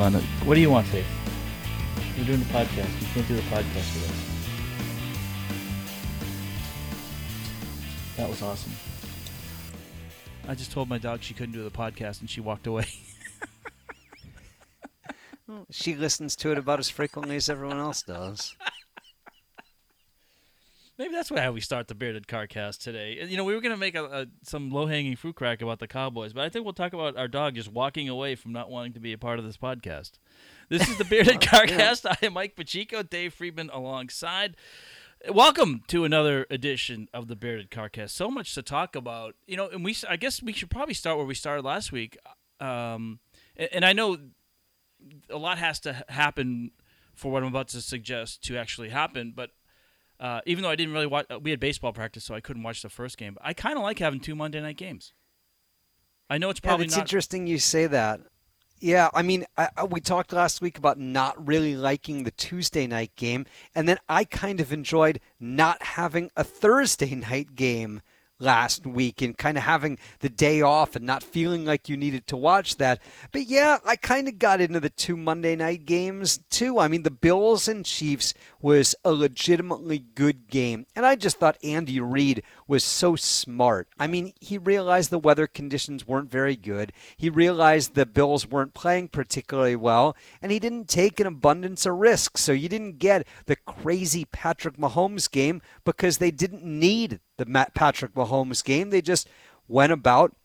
What do you want, Faith? We're doing a podcast. You can't do the podcast with us. That was awesome. I just told my dog she couldn't do the podcast, and she walked away. She listens to it about as frequently as everyone else does. Maybe that's why we start the bearded carcast today. You know, we were gonna make a, a some low hanging fruit crack about the Cowboys, but I think we'll talk about our dog just walking away from not wanting to be a part of this podcast. This is the bearded carcast. I am Mike Pacheco, Dave Friedman alongside. Welcome to another edition of the bearded carcast. So much to talk about, you know, and we I guess we should probably start where we started last week. Um, and, and I know a lot has to happen for what I'm about to suggest to actually happen, but uh, even though I didn't really watch, we had baseball practice, so I couldn't watch the first game. But I kind of like having two Monday night games. I know it's probably yeah, it's not. interesting you say that. Yeah, I mean, I, I, we talked last week about not really liking the Tuesday night game, and then I kind of enjoyed not having a Thursday night game last week and kind of having the day off and not feeling like you needed to watch that. But yeah, I kind of got into the two Monday night games too. I mean, the Bills and Chiefs was a legitimately good game. And I just thought Andy Reid was so smart. I mean, he realized the weather conditions weren't very good. He realized the Bills weren't playing particularly well, and he didn't take an abundance of risks. So you didn't get the crazy Patrick Mahomes game because they didn't need the Matt Patrick Mahomes game. They just went about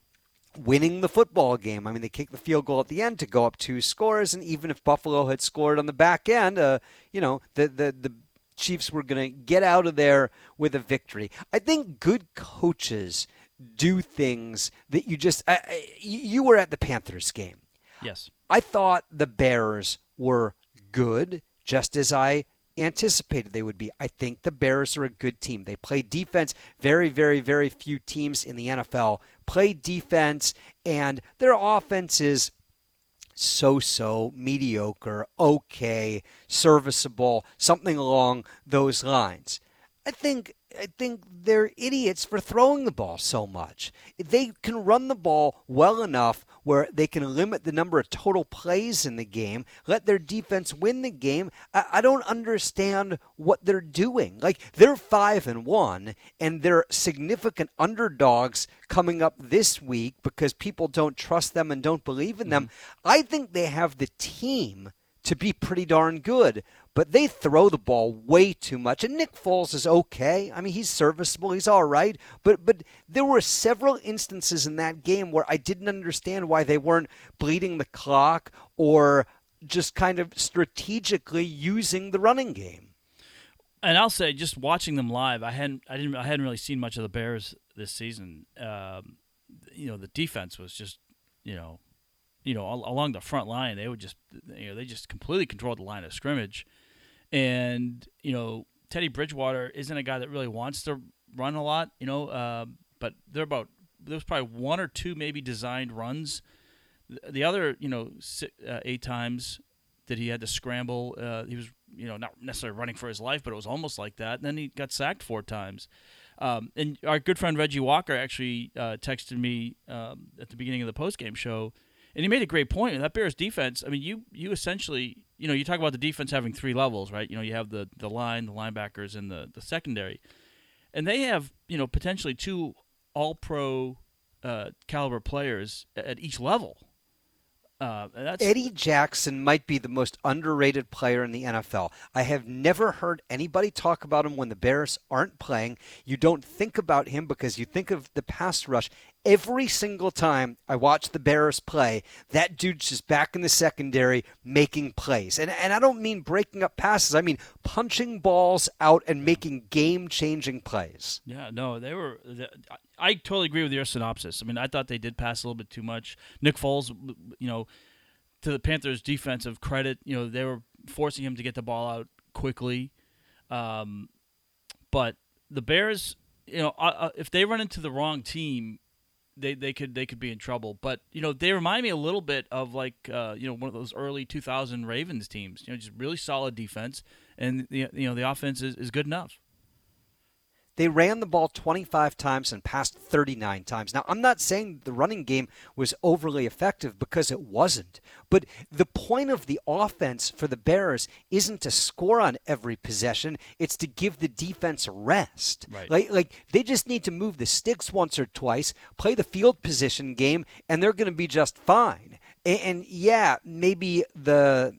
winning the football game. I mean, they kicked the field goal at the end to go up two scores, and even if Buffalo had scored on the back end, uh, you know, the the the Chiefs were going to get out of there with a victory. I think good coaches do things that you just. I, I, you were at the Panthers game. Yes. I thought the Bears were good, just as I anticipated they would be. I think the Bears are a good team. They play defense. Very, very, very few teams in the NFL play defense, and their offense is so so, mediocre, okay, serviceable, something along those lines. I think I think they're idiots for throwing the ball so much. They can run the ball well enough where they can limit the number of total plays in the game, let their defense win the game. I, I don't understand what they're doing. Like they're five and one, and they're significant underdogs coming up this week because people don't trust them and don't believe in them. Mm-hmm. I think they have the team to be pretty darn good but they throw the ball way too much. And Nick Foles is okay. I mean, he's serviceable. He's all right. But but there were several instances in that game where I didn't understand why they weren't bleeding the clock or just kind of strategically using the running game. And I'll say, just watching them live, I hadn't I didn't I hadn't really seen much of the Bears this season. Um, you know, the defense was just you know you know, along the front line, they would just, you know, they just completely controlled the line of scrimmage. And you know, Teddy Bridgewater isn't a guy that really wants to run a lot, you know. Uh, but there about there was probably one or two maybe designed runs. The other, you know, uh, eight times that he had to scramble, uh, he was, you know, not necessarily running for his life, but it was almost like that. And then he got sacked four times. Um, and our good friend Reggie Walker actually uh, texted me um, at the beginning of the post game show, and he made a great point. That Bears defense, I mean, you you essentially you know, you talk about the defense having three levels, right? You know, you have the the line, the linebackers, and the the secondary, and they have you know potentially two All Pro uh, caliber players at each level. Uh, Eddie Jackson might be the most underrated player in the NFL. I have never heard anybody talk about him when the Bears aren't playing. You don't think about him because you think of the pass rush. Every single time I watch the Bears play, that dude's just back in the secondary making plays. And, and I don't mean breaking up passes, I mean punching balls out and making game changing plays. Yeah, no, they were. I totally agree with your synopsis. I mean, I thought they did pass a little bit too much. Nick Foles, you know, to the Panthers' defensive credit, you know, they were forcing him to get the ball out quickly. Um, but the Bears, you know, uh, uh, if they run into the wrong team, they, they could they could be in trouble. But you know, they remind me a little bit of like uh, you know one of those early 2000 Ravens teams. You know, just really solid defense, and the you know the offense is, is good enough. They ran the ball 25 times and passed 39 times. Now, I'm not saying the running game was overly effective because it wasn't. But the point of the offense for the Bears isn't to score on every possession, it's to give the defense rest. Right. Like, like they just need to move the sticks once or twice, play the field position game, and they're going to be just fine. And, and yeah, maybe the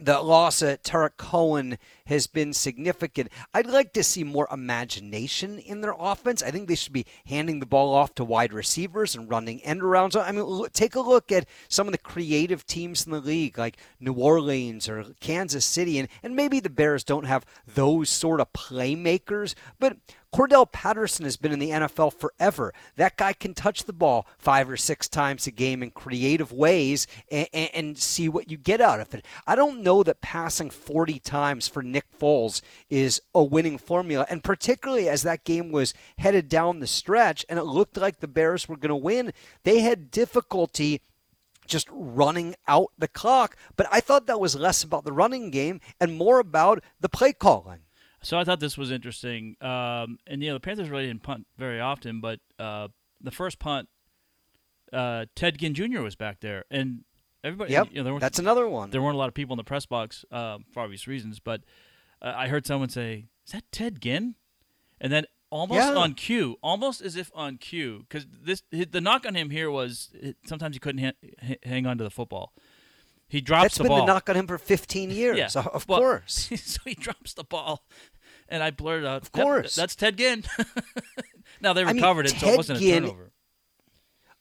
the loss at Tarik Cohen has been significant. I'd like to see more imagination in their offense. I think they should be handing the ball off to wide receivers and running end arounds. I mean, take a look at some of the creative teams in the league, like New Orleans or Kansas City, and, and maybe the Bears don't have those sort of playmakers, but Cordarrelle Patterson has been in the NFL forever. That guy can touch the ball five or six times a game in creative ways and, and, and, see what you get out of it. I don't know that passing 40 times for Nick Foles is a winning formula, and particularly as that game was headed down the stretch and it looked like the Bears were going to win, they had difficulty just running out the clock. But I thought that was less about the running game and more about the play calling. So I thought this was interesting. Um, and you know, the Panthers really didn't punt very often, but uh, the first punt, uh, Ted Ginn Jr. was back there, and everybody. Yep, you know, that's another one. There weren't a lot of people in the press box um, for obvious reasons, but uh, I heard someone say, "Is that Ted Ginn?" And then almost Yeah. on cue, almost as if on cue, because this the knock on him here was it, sometimes he couldn't ha- hang on to the football. He drops That's the been the knock on him for 15 years. Yeah, So, of well, course. so he drops the ball, and I blurted out, Of "Yep, course. that's Ted Ginn." now they I mean, recovered it, so it wasn't a turnover.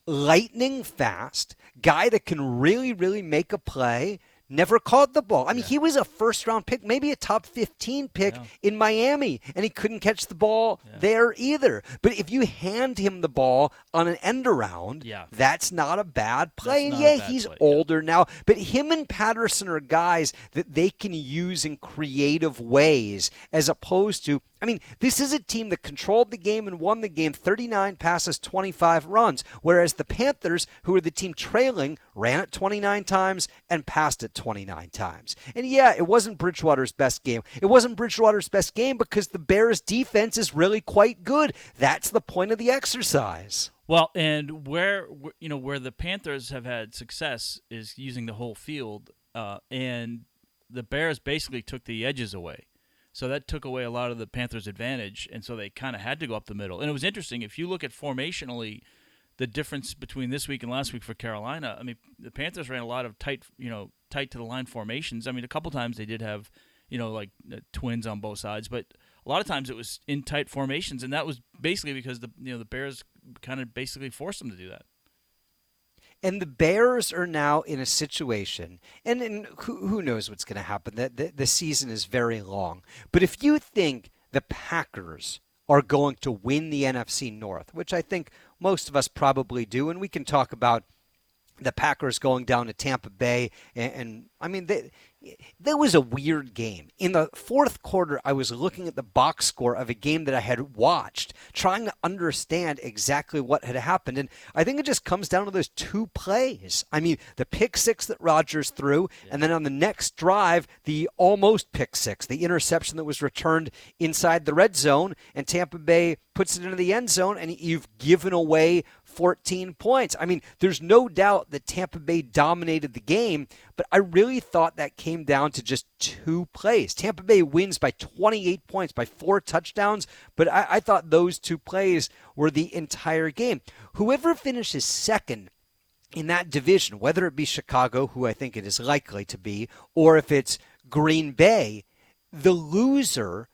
lightning fast, guy that can really, really make a play. Never caught the ball. I mean, he was a first round pick, maybe a top 15 pick Yeah. in Miami, and he couldn't catch the ball Yeah. there either. But if you hand him the ball on an end around, Yeah. that's not a bad play. And yeah, he's play, yeah. older now, but him and Patterson are guys that they can use in creative ways as opposed to I mean, this is a team that controlled the game and won the game 39 passes, 25 runs, whereas the Panthers, who were the team trailing, ran it 29 times and passed it 29 times. And yeah, it wasn't Bridgewater's best game. It wasn't Bridgewater's best game because the Bears' defense is really quite good. That's the point of the exercise. Well, and where you know where the Panthers have had success is using the whole field, uh, and the Bears basically took the edges away. So that took away a lot of the Panthers' advantage, and so they kind of had to go up the middle. And it was interesting if you look at formationally, the difference between this week and last week for Carolina. I mean, the Panthers ran a lot of tight, you know, tight to the line formations. I mean, a couple times they did have, you know, like uh, twins on both sides, but a lot of times it was in tight formations, and that was basically because the you know the Bears kind of basically forced them to do that. And the Bears are now in a situation, and, and who, who knows what's going to happen? The, the, the season is very long. But if you think the Packers are going to win the NFC North, which I think most of us probably do, and we can talk about the Packers going down to Tampa Bay, and, and I mean, they, that was a weird game. In the fourth quarter, I was looking at the box score of a game that I had watched, trying to understand exactly what had happened. And I think it just comes down to those two plays. I mean, the pick six that Rodgers threw, and then on the next drive, the almost pick six, the interception that was returned inside the red zone, and Tampa Bay puts it into the end zone, and you've given away 14 points. I mean, there's no doubt that Tampa Bay dominated the game, but I really thought that came down to just two plays. Tampa Bay wins by 28 points, by four touchdowns, but I, I thought those two plays were the entire game. Whoever finishes second in that division, whether it be Chicago, who I think it is likely to be, or if it's Green Bay, the loser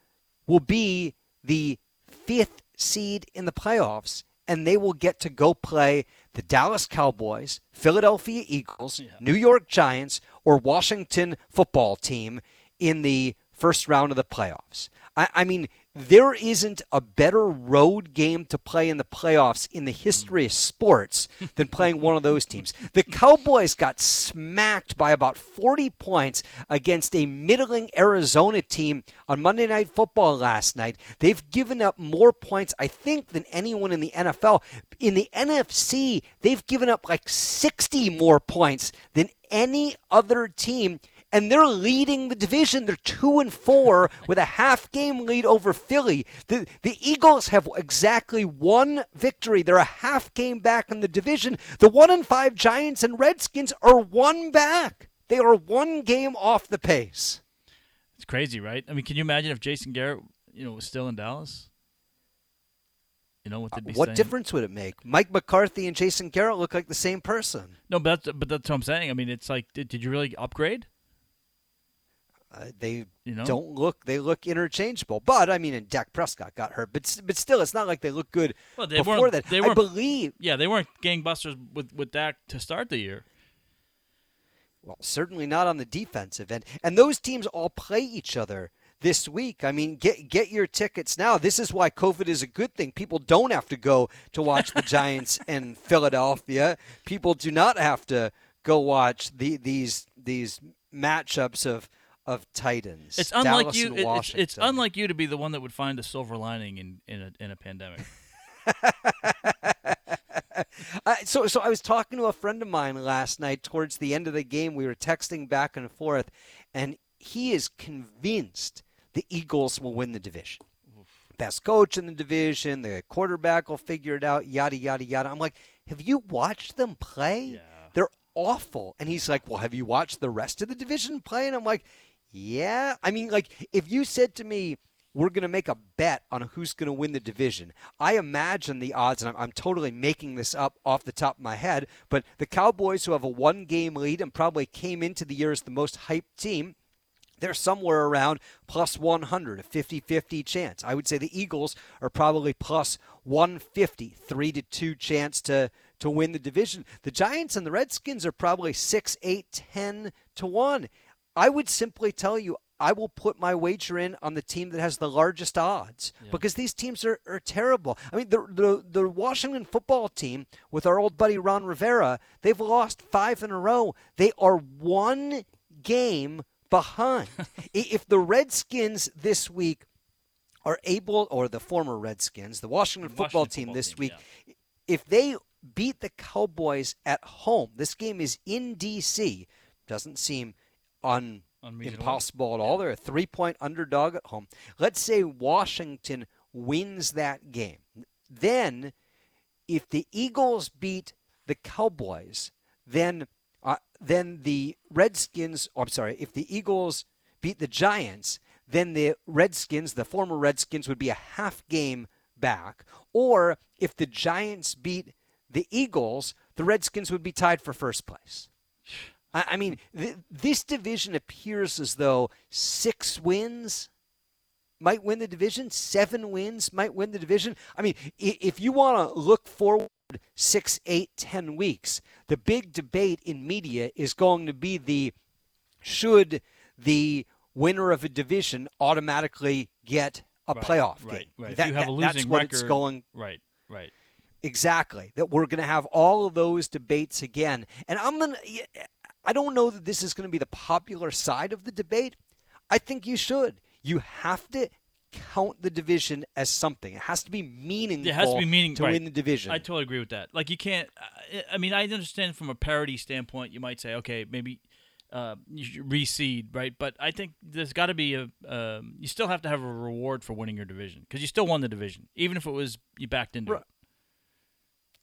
will be the fifth seed in the playoffs, and they will get to go play the Dallas Cowboys, Philadelphia Eagles, New York Giants, or Washington football team in the first round of the playoffs. I, I mean, there isn't a better road game to play in the playoffs in the history of sports than playing one of those teams. The Cowboys got smacked by about 40 points against a middling Arizona team on Monday Night Football last night. They've given up more points, I think, than anyone in the NFL. In the NFC, they've given up like 60 more points than any other team. And they're leading the division. They're two and four with a half game lead over Philly. The the Eagles have exactly one victory. They're a half game back in the division. The one and five Giants and Redskins are one back. They are one game off the pace. It's crazy, right? I mean, can you imagine if Jason Garrett, you know, was still in Dallas? You know what they'd be what saying? difference would it make? Mike McCarthy and Jason Garrett look like the same person. No, but that's, but that's what I'm saying. I mean, it's like, did, did you really upgrade? Uh, they You know, don't look they look interchangeable. But I mean, and Dak Prescott got hurt, but but still, it's not like they look good well, they before weren't. that. They I weren't. believe. yeah, they weren't gangbusters with with Dak to start the year. Well, certainly not on the defensive end. And those teams all play each other this week. I mean, get get your tickets now. This is why COVID is a good thing. People don't have to go to watch the Giants in Philadelphia. People do not have to go watch the, these these matchups of of Titans. It's unlike Dallas you. it- it's, it's unlike you to be the one that would find a silver lining in in a in a pandemic. Uh, so, so I was talking to a friend of mine last night. Towards the end of the game, we were texting back and forth, and he is convinced the Eagles will win the division. Best coach in the division, the quarterback will figure it out. Yada yada yada. I'm like, have you watched them play? Yeah. They're awful. And he's like, well, have you watched the rest of the division play? And I'm like, yeah. I mean, like, if you said to me, we're going to make a bet on who's going to win the division. I imagine the odds, and I'm, I'm totally making this up off the top of my head, but the Cowboys, who have a one game lead and probably came into the year as the most hyped team, they're somewhere around plus 100, a 50 50 chance. I would say the Eagles are probably plus 150, 3 to 2 chance to, to win the division. The Giants and the Redskins are probably 6, 8, 10 to 1. I would simply tell you, I will put my wager in on the team that has the largest odds because these teams are, are terrible. I mean, the, the the Washington football team with our old buddy Ron Rivera, they've lost five in a row. They are one game behind. If the Redskins this week are able, or the former Redskins, the Washington football Washington team football this team, week, yeah. if they beat the Cowboys at home, this game is in D.C. Doesn't seem un impossible at all. They're a three point underdog at home. Let's say Washington wins that game. Then, if the Eagles beat the Cowboys, then uh, then the Redskins. Oh, I'm sorry. If the Eagles beat the Giants, then the Redskins, the former Redskins, would be a half game back. Or if the Giants beat the Eagles, the Redskins would be tied for first place. I, I mean, th- this division appears as though six wins might win the division, seven wins might win the division. I mean, if you want to look forward six, eight, ten weeks, the big debate in media is going to be the should the winner of a division automatically get a Right, playoff right, game. right. If That- you have a losing that's what record, it's going right, right. Exactly. That we're going to have all of those debates again. And I'm going to, I don't know that this is going to be the popular side of the debate. I think you should. You have to count the division as something. It has to be meaningful It has to be meaning to right. win the division. I totally agree with that. Like you can't. I- I mean, I understand from a parity standpoint, you might say, okay, maybe uh, you should reseed, right? But I think there's got to be a. Um, you still have to have a reward for winning your division because you still won the division, even if it was you backed into Right. it.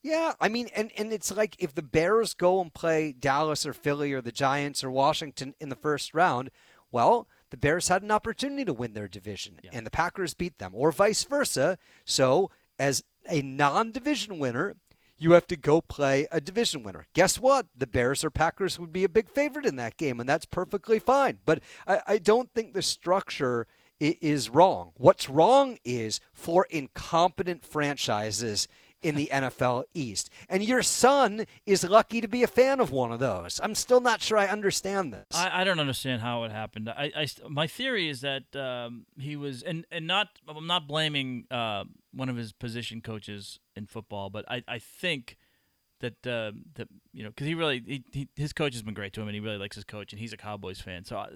Yeah, I mean, and, and it's like if the Bears go and play Dallas or Philly or the Giants or Washington in the first round, well, the Bears had an opportunity to win their division, Yeah. and the Packers beat them, or vice versa. So, as a non division winner, you have to go play a division winner. Guess what? The Bears or Packers would be a big favorite in that game, and that's perfectly fine. But I, I don't think the structure is wrong. What's wrong is for incompetent franchises in the NFL East. And your son is lucky to be a fan of one of those. I'm still not sure I understand this. I, I don't understand how it happened. I, I my theory is that um, he was, and, and not, I'm not blaming uh, one of his position coaches in football, but I, I think that uh, that you know because he really he, he, his coach has been great to him and he really likes his coach and he's a Cowboys fan. So uh,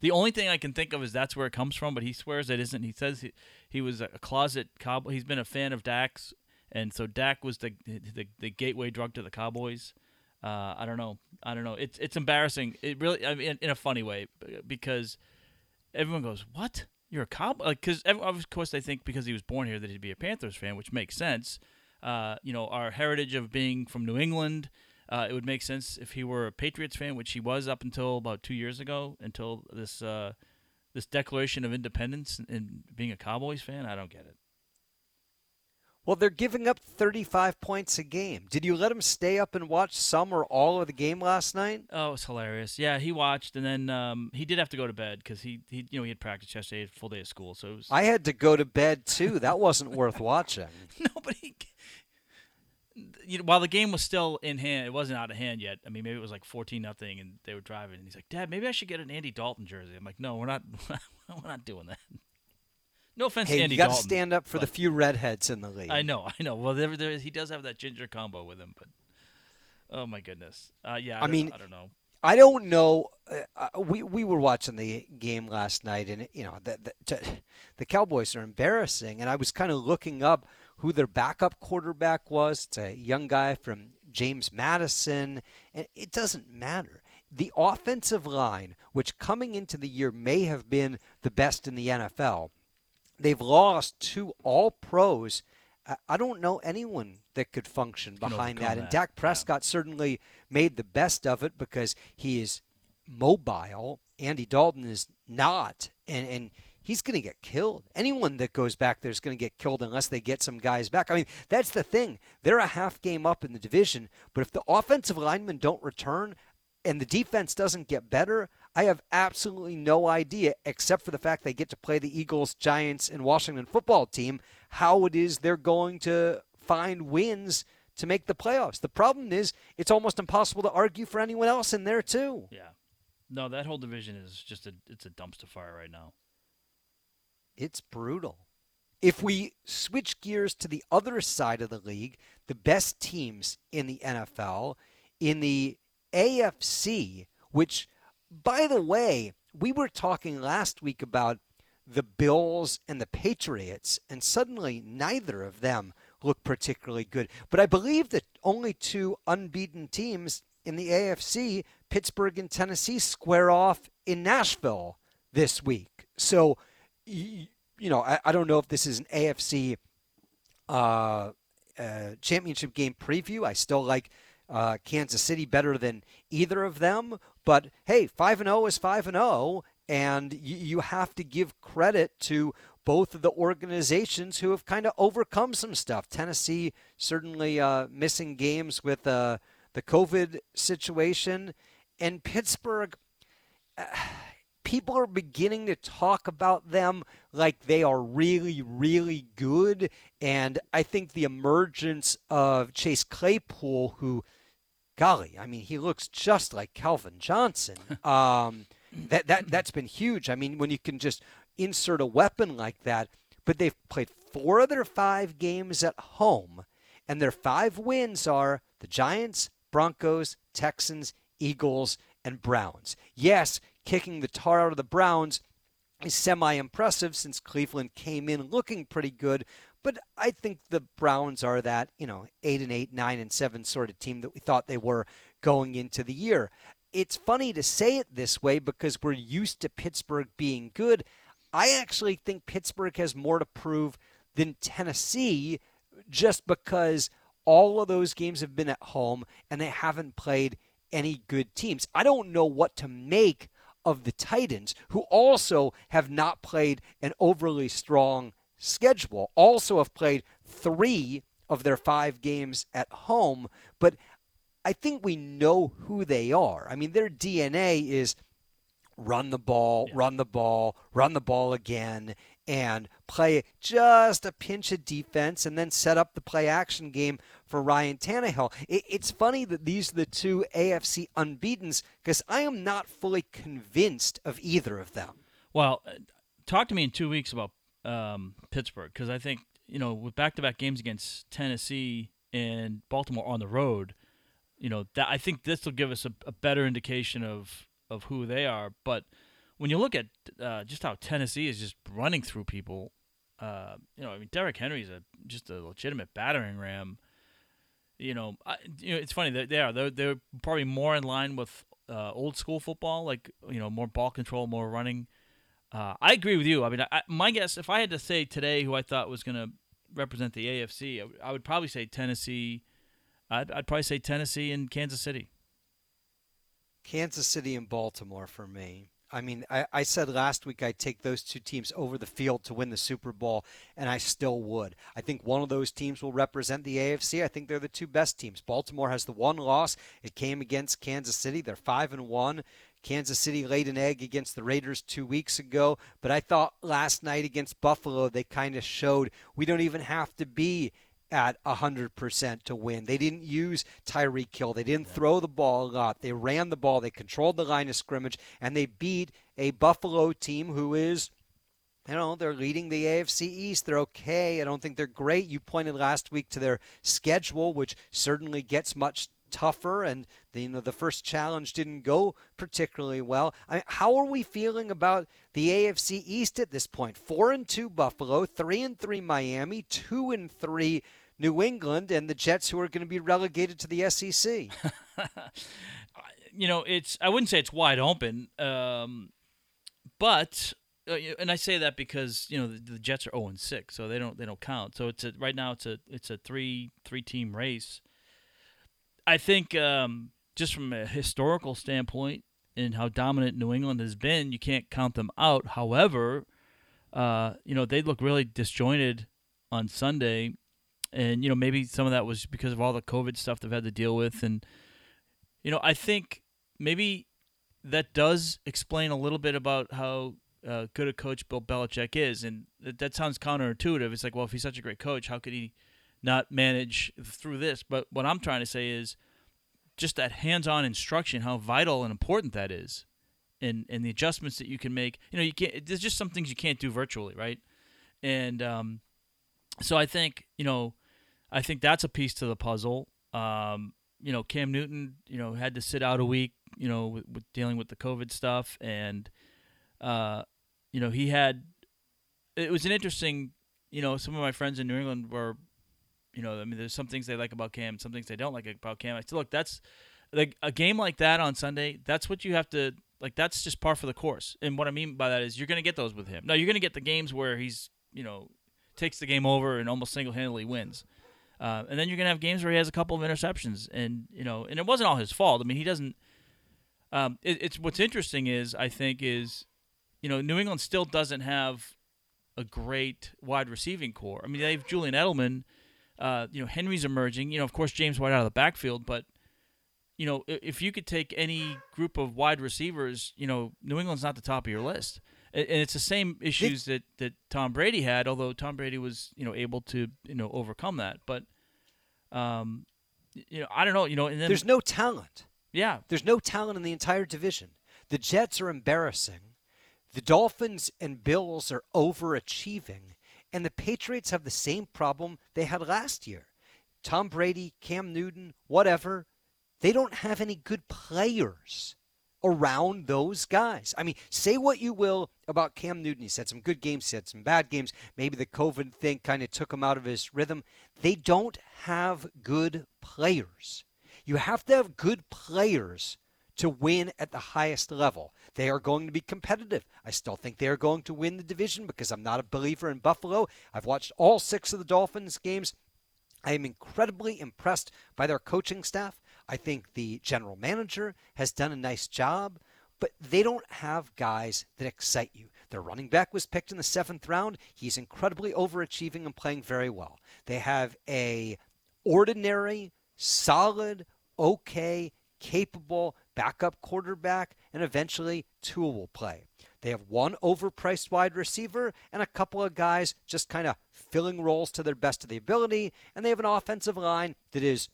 the only thing I can think of is that's where it comes from. But he swears it isn't. He says he, he was a closet Cowboy. He's been a fan of Dak's, and so Dak was the the, the gateway drug to the Cowboys. Uh, I don't know. I don't know. It's it's embarrassing. It really, I mean, in, in a funny way, because everyone goes, "What? You're a cowboy?" Like, because of course they think because he was born here that he'd be a Panthers fan, which makes sense. Uh, you know, our heritage of being from New England. Uh, it would make sense if he were a Patriots fan, which he was up until about two years ago, until this uh, this Declaration of Independence and being a Cowboys fan. I don't get it. Well, they're giving up 35 points a game. Did you let him stay up and watch some or all of the game last night? Oh, it was hilarious. Yeah, he watched, and then um, he did have to go to bed because he, he, you know, he had practice yesterday, had full day of school. So was... I had to go to bed too. That wasn't worth watching. Nobody. You know, while the game was still in hand, it wasn't out of hand yet. I mean, maybe it was like fourteen nothing, and they were driving. And he's like, "Dad, maybe I should get an Andy Dalton jersey." I'm like, "No, we're not. we're not doing that." No offense hey, to Andy you got to stand up for the few redheads in the league. I know, I know. Well, there, there, he does have that ginger combo with him, but oh my goodness, uh, yeah. I, I mean, I don't know. I don't know. Uh, uh, we we were watching the game last night, and you know the, the the Cowboys are embarrassing. And I was kind of looking up who their backup quarterback was. It's a young guy from James Madison, and it doesn't matter. The offensive line, which coming into the year may have been the best in the NFL, They've lost two All Pros. I don't know anyone that could function behind that. And Dak Prescott yeah. certainly made the best of it because he is mobile. Andy Dalton is not, and and he's going to get killed. Anyone that goes back there is going to get killed unless they get some guys back. I mean, that's the thing. They're a half game up in the division, but if the offensive linemen don't return and the defense doesn't get better, I have absolutely no idea, except for the fact they get to play the Eagles, Giants, and Washington football team, how it is they're going to find wins to make the playoffs. The problem is it's almost impossible to argue for anyone else in there too. Yeah. No, that whole division is just a it's a dumpster fire right now. It's brutal. If we switch gears to the other side of the league, the best teams in the NFL, in the AFC, which by the way, we were talking last week about the Bills and the Patriots, and suddenly neither of them look particularly good. But I believe that only two unbeaten teams in the AFC, Pittsburgh and Tennessee, square off in Nashville this week. So, you know, I, I don't know if this is an AFC uh, uh, championship game preview. I still like uh, Kansas City better than either of them. But hey, 5 and 0 is 5 and 0, and you, have to give credit to both of the organizations who have kind of overcome some stuff. Tennessee certainly uh, missing games with uh, the COVID situation, and Pittsburgh. Uh, people are beginning to talk about them like they are really, really good. And I think the emergence of Chase Claypool, who golly, I mean, he looks just like Calvin Johnson. Um, that that that's been huge. I mean, when you can just insert a weapon like that, but they've played four of their five games at home, and their five wins are the Giants, Broncos, Texans, Eagles, and Browns. Yes, kicking the tar out of the Browns is semi impressive since Cleveland came in looking pretty good, but I think the Browns are that, you know, 8 and 8, 9 and 7 sort of team that we thought they were going into the year. It's funny to say it this way because we're used to Pittsburgh being good. I actually think Pittsburgh has more to prove than Tennessee just because all of those games have been at home and they haven't played any good teams. I don't know what to make of the Titans, who also have not played an overly strong schedule, also have played three of their five games at home, but I think we know who they are. I mean, their DNA is run the ball, yeah. run the ball, run the ball again, and play just a pinch of defense and then set up the play action game for Ryan Tannehill. it's funny that these are the two AFC unbeatens because I am not fully convinced of either of them. Well, uh, talk to me in two weeks about um, Pittsburgh because I think you know with back-to-back games against Tennessee and Baltimore on the road, you know that I think this will give us a, a better indication of of who they are. But when you look at uh, just how Tennessee is just running through people, uh, you know, I mean Derrick Henry's a just a legitimate battering ram. you know, I, you know, it's funny that they are they're they're probably more in line with uh, old school football, like you know, more ball control, more running. Uh, I agree with you. I mean, I, my guess, if I had to say today who I thought was going to represent the AFC, I, would probably say Tennessee. I'd, I'd probably say Tennessee and Kansas City. Kansas City and Baltimore for me. I mean, I, I, said last week I'd take those two teams over the field to win the Super Bowl, and I still would. I think one of those teams will represent the AFC. I think they're the two best teams. Baltimore has the one loss. It came against Kansas City. They're five and one. Kansas City laid an egg against the Raiders two weeks ago, but I thought last night against Buffalo they kind of showed we don't even have to be at 100% to win. They didn't use Tyreek Hill. They didn't throw the ball a lot. They ran the ball. They controlled the line of scrimmage, and they beat a Buffalo team who is, you know, they're leading the AFC East. They're okay. I don't think they're great. You pointed last week to their schedule, which certainly gets much tougher and the, you know the first challenge didn't go particularly well. I mean, how are we feeling about the AFC East at this point? 4 and 2 Buffalo, 3 and 3 Miami, 2 and 3 New England and the Jets who are going to be relegated to the SEC. you know, it's I wouldn't say it's wide open. Um, but uh, and I say that because you know the, the Jets are 0 and 6, so they don't they don't count. So it's a, right now it's a it's a three three team race. I think um, just from a historical standpoint and how dominant New England has been, you can't count them out. However, uh, you know they look really disjointed on Sunday, and you know maybe some of that was because of all the COVID stuff they've had to deal with, and you know I think maybe that does explain a little bit about how uh, good a coach Bill Belichick is, and that, that sounds counterintuitive. It's like, well, if he's such a great coach, how could he not manage through this. But what I'm trying to say is just that hands-on instruction, how vital and important that is, and and the adjustments that you can make. You know, you can't. There's just some things you can't do virtually, right? And um, so I think you know, I think that's a piece to the puzzle. Um, you know, Cam Newton, you know, had to sit out a week, you know, with, with dealing with the COVID stuff, and uh, you know, he had. It was an interesting. You know, some of my friends in New England were you know, I mean, there's some things they like about Cam, some things they don't like about Cam. I said, look, that's like a game like that on Sunday. That's what you have to like. That's just par for the course. And what I mean by that is you're going to get those with him. Now you're going to get the games where he's you know takes the game over and almost single handedly wins. Uh, and then you're gonna have games where he has a couple of interceptions, and you know, and it wasn't all his fault. I mean, he doesn't. Um, it, it's what's interesting is I think is, you know, New England still doesn't have a great wide receiving core. I mean, they have Julian Edelman, uh, you know, Henry's emerging. You know, of course, James White out of the backfield, but you know, if you could take any group of wide receivers, you know, New England's not the top of your list, and it's the same issues that that Tom Brady had. Although Tom Brady was, you know, able to you know overcome that, but um, you know, I don't know, you know, and then there's no talent. Yeah, there's no talent in the entire division. The Jets are embarrassing. The Dolphins and Bills are overachieving. And the Patriots have the same problem they had last year. Tom Brady, Cam Newton, whatever, they don't have any good players around those guys. I mean, say what you will about Cam Newton. He's had some good games, he had some bad games. Maybe the COVID thing kind of took him out of his rhythm. They don't have good players. You have to have good players to win at the highest level. They are going to be competitive. I still think they are going to win the division because I'm not a believer in Buffalo. I've watched all six of the Dolphins games. I am incredibly impressed by their coaching staff. I think the general manager has done a nice job, but they don't have guys that excite you. Their running back was picked in the seventh round. He's incredibly overachieving and playing very well. They have a ordinary, solid, okay, capable backup quarterback, and eventually Tua will play. They have one overpriced wide receiver and a couple of guys just kind of filling roles to their best of the ability, and they have an offensive line that is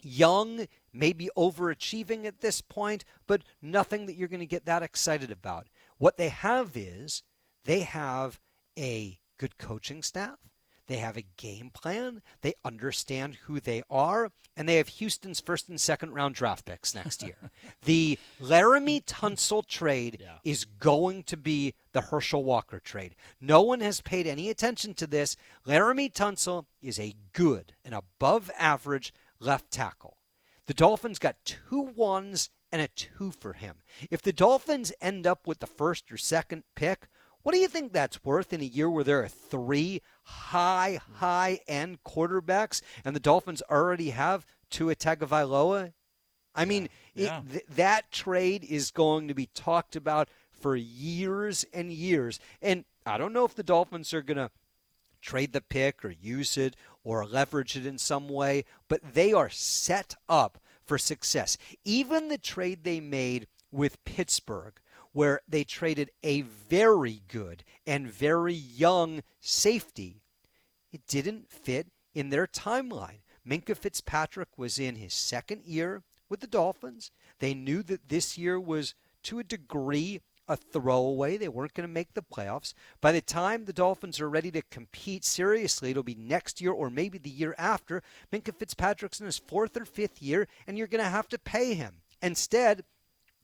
young, maybe overachieving at this point, but nothing that you're going to get that excited about. What they have is they have a good coaching staff. They have a game plan. They understand who they are. And they have Houston's first and second round draft picks next year. the Laremy Tunsil trade yeah. is going to be the Herschel Walker trade. No one has paid any attention to this. Laremy Tunsil is a good and above average left tackle. The Dolphins got two ones and a two for him. If the Dolphins end up with the first or second pick, what do you think that's worth in a year where there are three high, high end quarterbacks and the Dolphins already have Tua Tagovailoa? I mean, Yeah. It, th- that trade is going to be talked about for years and years. And I don't know if the Dolphins are going to trade the pick or use it or leverage it in some way, but they are set up for success. Even the trade they made with Pittsburgh, where they traded a very good and very young safety, it didn't fit in their timeline. Minkah Fitzpatrick was in his second year with the Dolphins. They knew that this year was, to a degree, a throwaway. They weren't going to make the playoffs. By the time the Dolphins are ready to compete seriously, it'll be next year or maybe the year after. Minkah Fitzpatrick's in his fourth or fifth year, and you're going to have to pay him. Instead,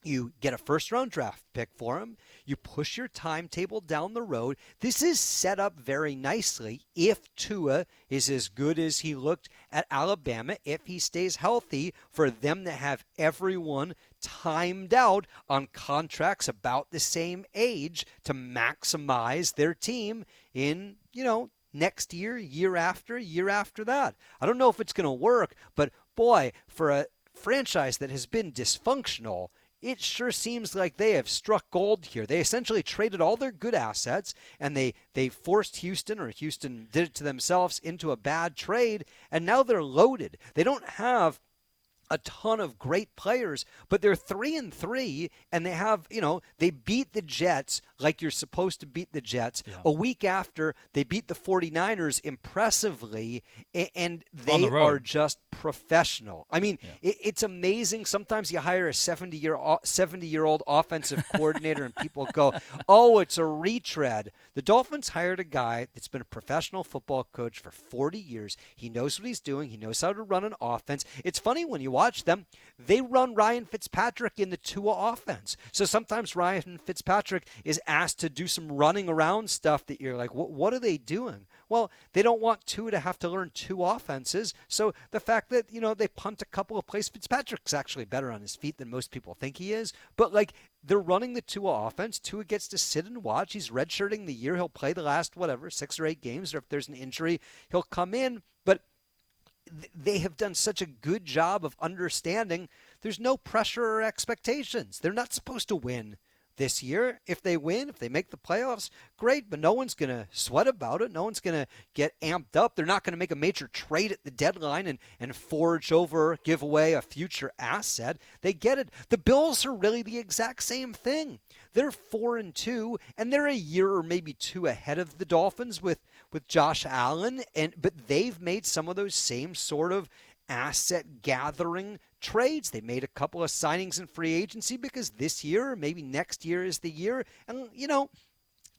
you get a first round draft pick for him. You push your timetable down the road. This is set up very nicely if Tua is as good as he looked at Alabama, if he stays healthy, for them to have everyone timed out on contracts about the same age to maximize their team in, you know, next year, year after, year after that. I don't know if it's going to work, but boy, for a franchise that has been dysfunctional, it sure seems like they have struck gold here. They essentially traded all their good assets and they, they forced Houston, or Houston did it to themselves, into a bad trade, and now they're loaded. They don't have a ton of great players, but they're three and three, and they have, you know, they beat the Jets like you're supposed to beat the Jets. Yeah. A week after, they beat the 49ers impressively, and they the are just professional. I mean, it, it's amazing. Sometimes you hire a 70 year 70 year old offensive coordinator, and people go, "Oh, it's a retread." The Dolphins hired a guy that's been a professional football coach for 40 years. He knows what he's doing. He knows how to run an offense. It's funny when you watch them; they run Ryan Fitzpatrick in the Tua offense. So sometimes Ryan Fitzpatrick is asked to do some running around stuff that you're like, "What? Are they doing?" Well, they don't want Tua to have to learn two offenses. So the fact that, you know, they punt a couple of plays, Fitzpatrick's actually better on his feet than most people think he is. But, like, they're running the Tua offense. Tua gets to sit and watch. He's redshirting the year. He'll play the last, whatever, six or eight games. Or if there's an injury, he'll come in. But they have done such a good job of understanding there's no pressure or expectations. They're not supposed to win this year. If they win, if they make the playoffs, great, but no one's going to sweat about it. No one's going to get amped up. They're not going to make a major trade at the deadline and, and forge over, give away a future asset. They get it. The Bills are really the exact same thing. They're four and two, and they're a year or maybe two ahead of the Dolphins with, with Josh Allen, and but they've made some of those same sort of asset gathering trades. They made a couple of signings in free agency because this year or maybe next year is the year. And, you know,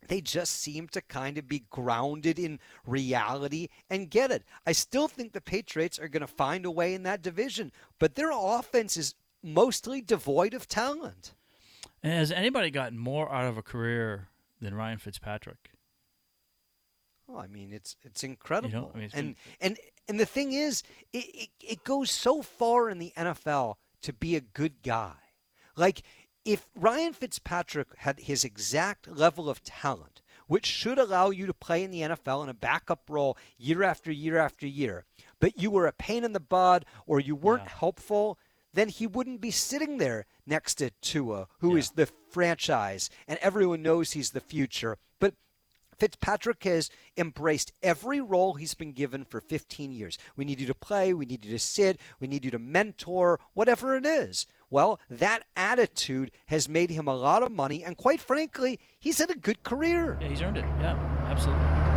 they just seem to kind of be grounded in reality and get it. I still think the Patriots are going to find a way in that division, but their offense is mostly devoid of talent. And has anybody gotten more out of a career than Ryan Fitzpatrick? Well, I mean, it's it's incredible. I mean, it's and been- and and the thing is, it, it it goes so far in the NFL to be a good guy. Like if Ryan Fitzpatrick had his exact level of talent, which should allow you to play in the NFL in a backup role year after year after year, but you were a pain in the butt or you weren't Yeah. helpful, then he wouldn't be sitting there next to Tua, who is Yeah. the franchise, and everyone knows he's the future. Fitzpatrick has embraced every role he's been given for 15 years. We need you to play, we need you to sit, we need you to mentor, whatever it is. Well, that attitude has made him a lot of money, and quite frankly, he's had a good career. Yeah, he's earned it. Yeah, absolutely.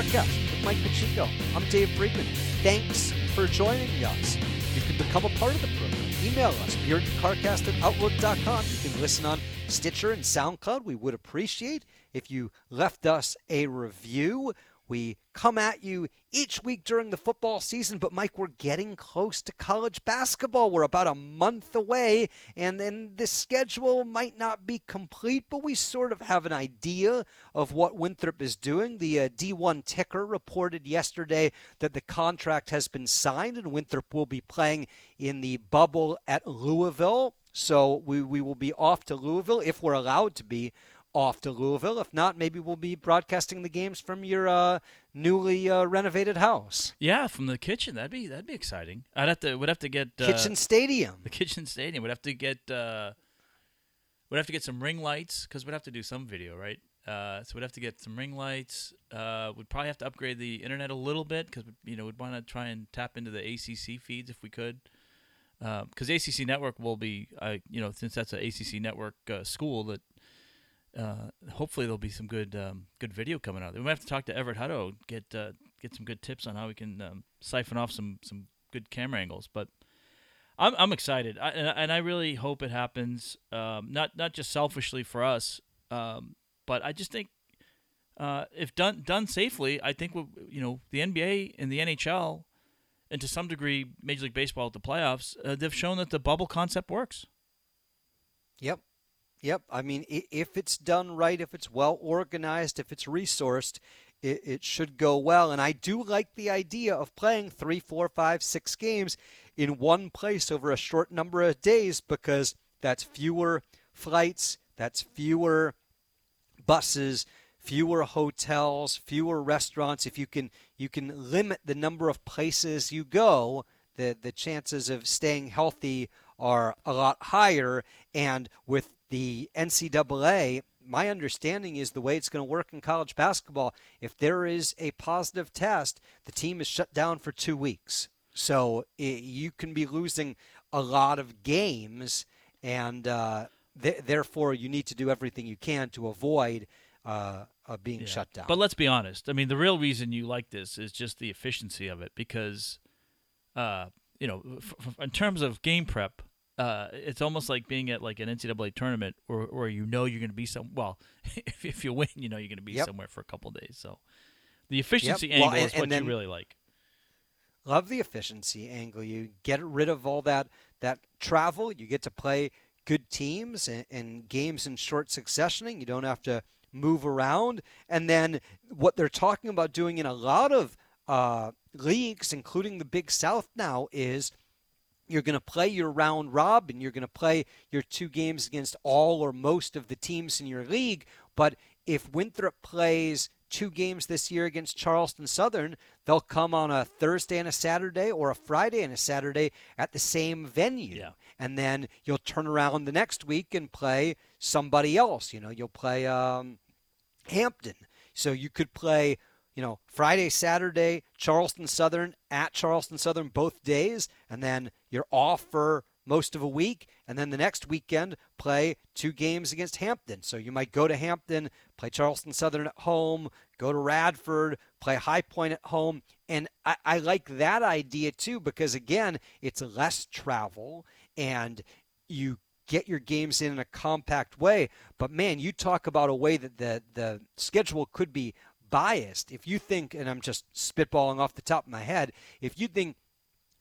With Mike Pacheco. I'm Dave Friedman. Thanks for joining us. You can become a part of the program email us, beardandcarcast at outlook.com. You can listen on Stitcher and SoundCloud. We would appreciate if you left us a review. We come at you each week during the football season, but Mike, we're getting close to college basketball. We're about a month away, and then the schedule might not be complete, but we sort of have an idea of what Winthrop is doing. The uh, D1 ticker reported yesterday that the contract has been signed, and Winthrop will be playing in the bubble at Louisville. So we, we will be off to Louisville if we're allowed to be off to Louisville. If not, maybe we'll be broadcasting the games from your uh, newly uh, renovated house. Yeah, from the kitchen. That'd be that'd be exciting. I'd have to We'd have to get uh, kitchen stadium. The kitchen stadium would have to get uh, would have to get some ring lights because we'd have to do some video, right? Uh, so we'd have to get some ring lights. Uh, we'd probably have to upgrade the internet a little bit because you know we'd want to try and tap into the ACC feeds if we could. Because ACC Network will be, uh, you know, since that's an ACC Network uh, school, that uh, hopefully there'll be some good um, good video coming out. We might have to talk to Everett Hutto, get uh, get some good tips on how we can um, siphon off some some good camera angles. But I'm I'm excited, I, and, and I really hope it happens. Um, not not just selfishly for us, um, but I just think uh, if done done safely, I think you know the NBA and the NHL, and to some degree Major League Baseball at the playoffs, uh, they've shown that the bubble concept works. Yep, Yep. I mean, if it's done right, if it's well organized, if it's resourced, it, it, should go well. And I do like the idea of playing three, four, five, six games in one place over a short number of days because that's fewer flights, that's fewer buses, fewer hotels, fewer restaurants. If you can you can limit the number of places you go, the the chances of staying healthy are a lot higher. And with the NCAA, my understanding is the way it's going to work in college basketball, if there is a positive test, the team is shut down for two weeks. So it, you can be losing a lot of games, and uh, th- therefore you need to do everything you can to avoid uh, uh, being yeah. shut down. But let's be honest. I mean, the real reason you like this is just the efficiency of it because, uh, you know, f- f- in terms of game prep, uh, it's almost like being at like an NCAA tournament where, where you know you're going to be some. Well, if, if you win, you know you're going to be yep. somewhere for a couple days. So the efficiency yep. angle well, and, is what you really like. Love the efficiency angle. You get rid of all that that travel. You get to play good teams and, and games in short successioning. You don't have to move around. And then what they're talking about doing in a lot of uh, leagues, including the Big South now, is you're going to play your round robin. You're going to play your two games against all or most of the teams in your league. But if Winthrop plays two games this year against Charleston Southern, they'll come on a Thursday and a Saturday or a Friday and a Saturday at the same venue. Yeah. And then you'll turn around the next week and play somebody else. You know, you'll play um, Hampton. So you could play you know, Friday, Saturday, Charleston Southern at Charleston Southern both days, and then you're off for most of a week, and then the next weekend play two games against Hampton. So you might go to Hampton, play Charleston Southern at home, go to Radford, play High Point at home, and I, I like that idea too because again, it's less travel and you get your games in, in a compact way. But man, you talk about a way that the the schedule could be biased. If you think, and I'm just spitballing off the top of my head, if you think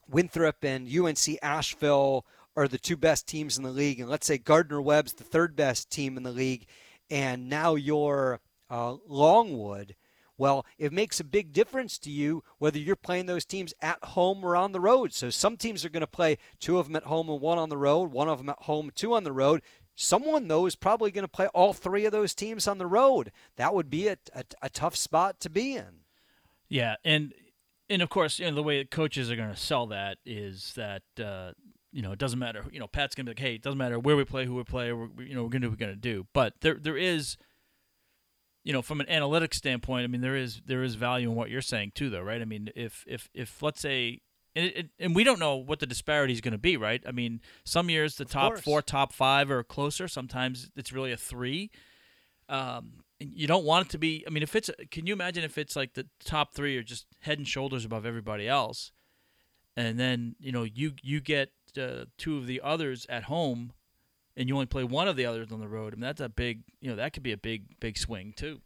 Winthrop and UNC Asheville are the two best teams in the league, and let's say Gardner Webb's the third best team in the league, and now you're uh, Longwood, well, it makes a big difference to you whether you're playing those teams at home or on the road. So some teams are going to play two of them at home and one on the road, one of them at home, two on the road. Someone, though, is probably going to play all three of those teams on the road. That would be a, a, a tough spot to be in. Yeah, and and of course, you know, the way coaches are going to sell that is that uh, you know it doesn't matter. You know, Pat's going to be like, hey, it doesn't matter where we play, who we play. We're, you know, we're going to do what we're going to do. But there there is, you know, from an analytics standpoint, I mean, there is there is value in what you're saying too, though, right? I mean, if if if let's say and, it, and we don't know what the disparity is going to be, right? I mean, some years the top four, top five are closer. Sometimes it's really a three. Um, you don't want it to be. I mean, if it's, can you imagine if it's like the top three are just head and shoulders above everybody else, and then you know you you get uh, two of the others at home, and you only play one of the others on the road. I mean, that's a big, you know, that could be a big, big swing too.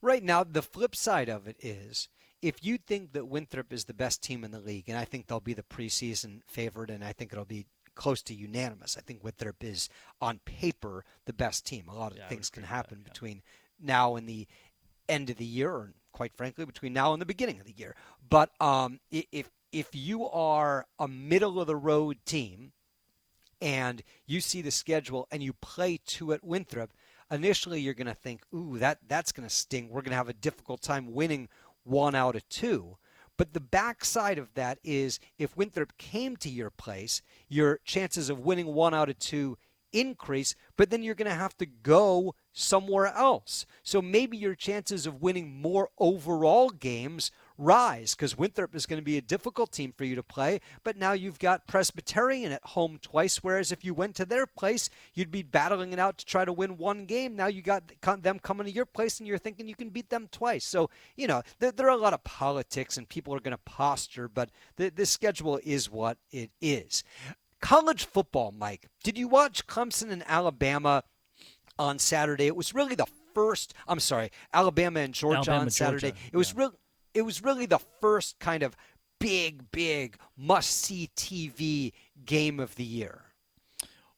Right now, the flip side of it is if you think that Winthrop is the best team in the league, and I think they'll be the preseason favorite, and I think it'll be close to unanimous. I think Winthrop is on paper the best team. A lot of Yeah, things can happen that, yeah. between now and the end of the year, or quite frankly, between now and the beginning of the year. But um, if if you are a middle of the road team and you see the schedule and you play two at Winthrop, initially you're going to think, "Ooh, that that's going to sting. We're going to have a difficult time winning one out of two. But the backside of that is if Winthrop came to your place, your chances of winning one out of two increase, but then you're going to have to go somewhere else. So maybe your chances of winning more overall games rise because Winthrop is going to be a difficult team for you to play. But now you've got Presbyterian at home twice, whereas if you went to their place, you'd be battling it out to try to win one game. Now you got them coming to your place, and you're thinking you can beat them twice. So you know there, there are a lot of politics, and people are going to posture, but the, the schedule is what it is. College football, Mike. Did you watch Clemson and Alabama on Saturday? It was really the first. I'm sorry, Alabama and Georgia Alabama, on Saturday. Georgia, It was yeah. real. It was really the first kind of big, big must-see TV game of the year.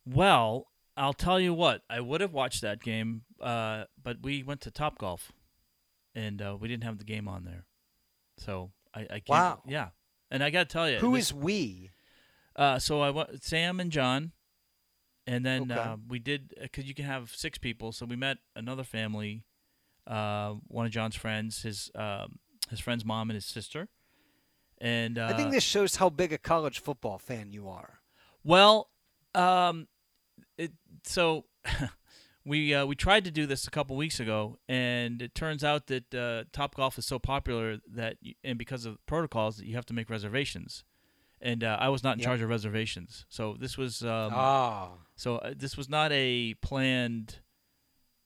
Well, I'll tell you what, I would have watched that game, uh, but we went to Top Golf, and uh, we didn't have the game on there, so I, I can't. Wow. Yeah, and I got to tell you, Who is we? Uh, so I went Sam and John, and then Okay. uh, we did because you can have six people. So we met another family, uh, one of John's friends, his um, his friend's mom and his sister, and uh, I think this shows how big a college football fan you are. Well, um, it, so we uh, we tried to do this a couple weeks ago, and it turns out that uh, Top Golf is so popular that, you, and because of protocols, that you have to make reservations. And uh, I was not in Yep. charge of reservations, so this was um, ah, so uh, this was not a planned.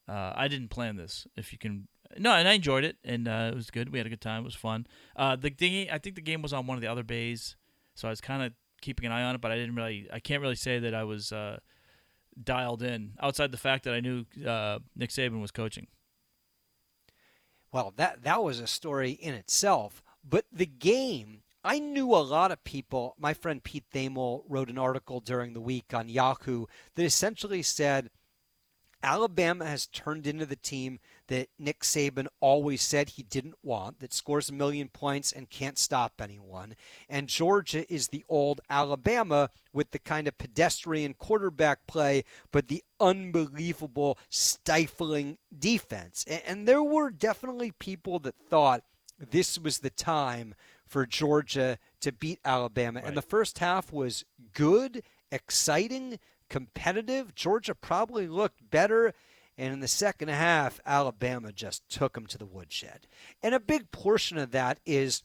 Uh, I didn't plan this. If you can, no, and I enjoyed it, and uh, it was good. We had a good time. It was fun. Uh, the game, I think the game was on one of the other bays, so I was kind of keeping an eye on it, but I didn't really. I can't really say that I was uh, dialed in outside the fact that I knew uh, Nick Saban was coaching. Well, that that was a story in itself. But the game, I knew a lot of people. My friend Pete Thamel wrote an article during the week on Yahoo that essentially said Alabama has turned into the team that Nick Saban always said he didn't want, that scores a million points and can't stop anyone. And Georgia is the old Alabama with the kind of pedestrian quarterback play, but the unbelievable stifling defense. And there were definitely people that thought this was the time for Georgia to beat Alabama. Right. And the first half was good, exciting, competitive. Georgia probably looked better. And in the second half, Alabama just took them to the woodshed. And a big portion of that is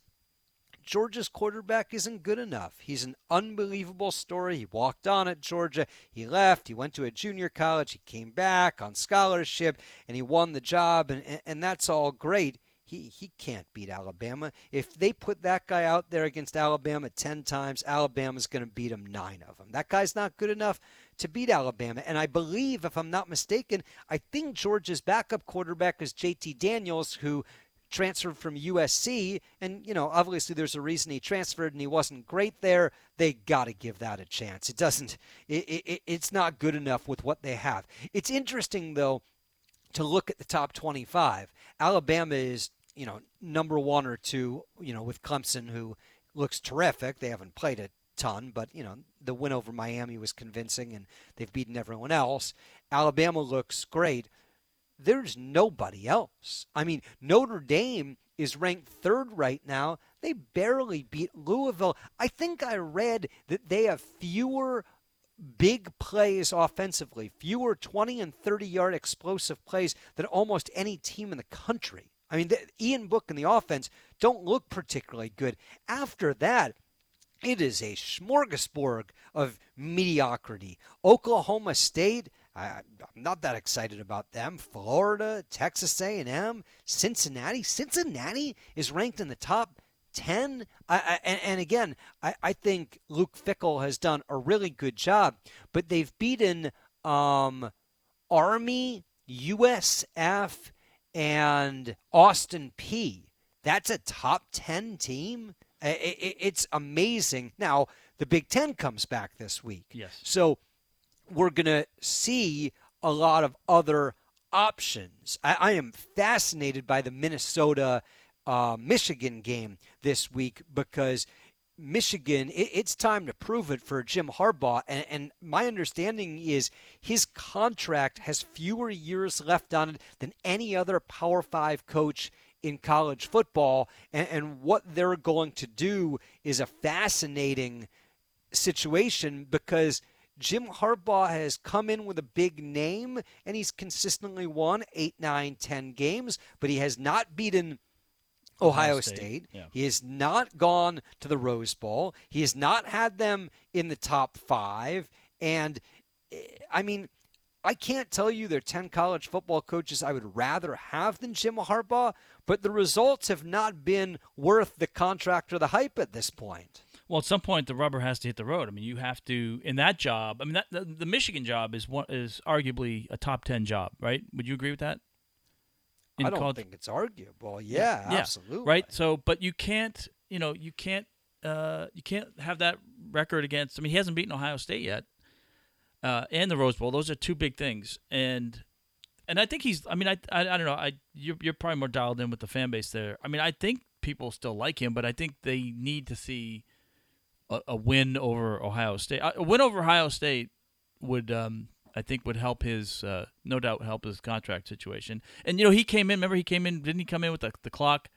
Georgia's quarterback isn't good enough. He's an unbelievable story. He walked on at Georgia. He left. He went to a junior college. He came back on scholarship and he won the job. And, and, that's all great. He, he can't beat Alabama. If they put that guy out there against Alabama 10 times, Alabama's going to beat him nine of them. That guy's not good enough to beat Alabama. And I believe, if I'm not mistaken, I think Georgia's backup quarterback is JT Daniels, who transferred from USC. And, you know, obviously there's a reason he transferred and he wasn't great there. They got to give that a chance. It doesn't, it, it, it's not good enough with what they have. It's interesting, though, to look at the top 25. Alabama is, you know, number one or two, you know, with Clemson, who looks terrific. They haven't played a ton, but, you know, the win over Miami was convincing and they've beaten everyone else. Alabama looks great. There's nobody else. I mean, Notre Dame is ranked third right now. They barely beat Louisville. I think I read that they have fewer big plays offensively, fewer 20 and 30 yard explosive plays than almost any team in the country. I mean, the, Ian Book and the offense don't look particularly good. After that, it is a smorgasbord of mediocrity. Oklahoma State, I, I'm not that excited about them. Florida, Texas A&M, Cincinnati. Cincinnati is ranked in the top 10. I, I, and, and, again, I, I, think Luke Fickell has done a really good job, but they've beaten um, Army, USF, and Austin Peay. That's a top 10 team. It, it, it's amazing. Now, the Big Ten comes back this week. Yes. So we're going to see a lot of other options. I, I am fascinated by the Minnesota uh, Michigan game this week because Michigan, it, it's time to prove it for Jim Harbaugh. And, and, my understanding is his contract has fewer years left on it than any other Power Five coach in college football. And, and what they're going to do is a fascinating situation because – Jim Harbaugh has come in with a big name and he's consistently won 8, 9, 10 games, but he has not beaten Ohio, Ohio State. State. Yeah. He has not gone to the Rose Bowl. He has not had them in the top five. And eh, I mean, I can't tell you there are 10 college football coaches I would rather have than Jim Harbaugh, but the results have not been worth the contract or the hype at this point. Well, at some point, the rubber has to hit the road. I mean, you have to in that job. I mean, that the, the Michigan job is one is arguably a top ten job, right? Would you agree with that? In I don't college? think it's arguable. Yeah, yeah, absolutely. Right. So, but you can't, you know, you can't, uh, you can't have that record against. I mean, he hasn't beaten Ohio State yet, uh, and the Rose Bowl. Those are two big things, and and I think he's. I mean, I, I, I don't know. I you're, you're probably more dialed in with the fan base there. I mean, I think people still like him, but I think they need to see a, a win over Ohio State. A win over Ohio State would, um, I think, would help his, uh, no doubt, help his contract situation. And you know, he came in. Remember, he came in. Didn't he come in with the, the clock?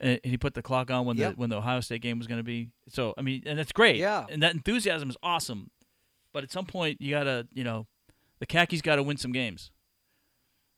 And he put the clock on when yep. the when the Ohio State game was going to be. So I mean, and that's great. Yeah. And that enthusiasm is awesome. But at some point, you gotta, you know, the khakis got to win some games.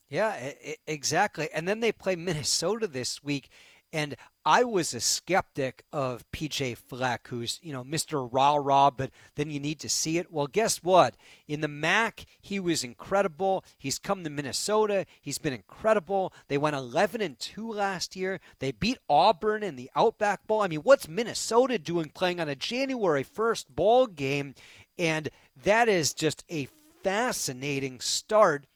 Yeah, exactly. And then they play Minnesota this week, and I was a skeptic of PJ Fleck, who's, you know, Mr. Rah Rah, but then you need to see it. Well, guess what? In the MAC, he was incredible. He's come to Minnesota. He's been incredible. They went 11 and 2 last year. They beat Auburn in the Outback Bowl. I mean, what's Minnesota doing playing on a January 1st ball game? And that is just a fascinating start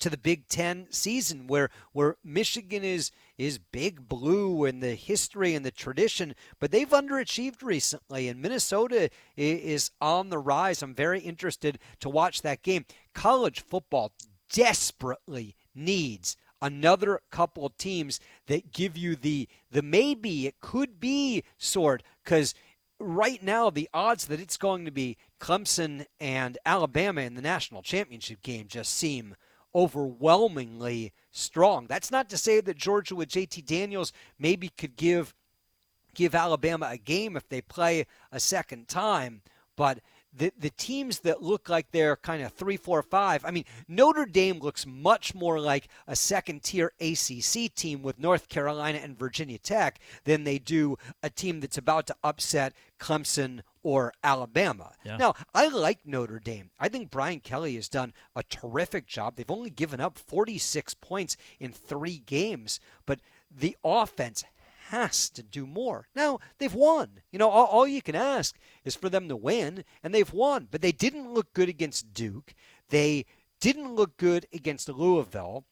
to the Big Ten season where where Michigan is is big blue and the history and the tradition, but they've underachieved recently, and Minnesota is on the rise. I'm very interested to watch that game. College football desperately needs another couple of teams that give you the the maybe it could be sort because right now the odds that it's going to be Clemson and Alabama in the national championship game just seem overwhelmingly strong. That's not to say that Georgia with JT Daniels maybe could give give Alabama a game if they play a second time, but the the teams that look like they're kind of three, four, five. I mean, Notre Dame looks much more like a second tier ACC team with North Carolina and Virginia Tech than they do a team that's about to upset Clemson or Alabama. Yeah. Now, I like Notre Dame. I think Brian Kelly has done a terrific job. They've only given up 46 points in three games, but the offense has to do more. Now, they've won. You know, all, all, you can ask is for them to win, and they've won. But they didn't look good against Duke. They didn't look good against Louisville.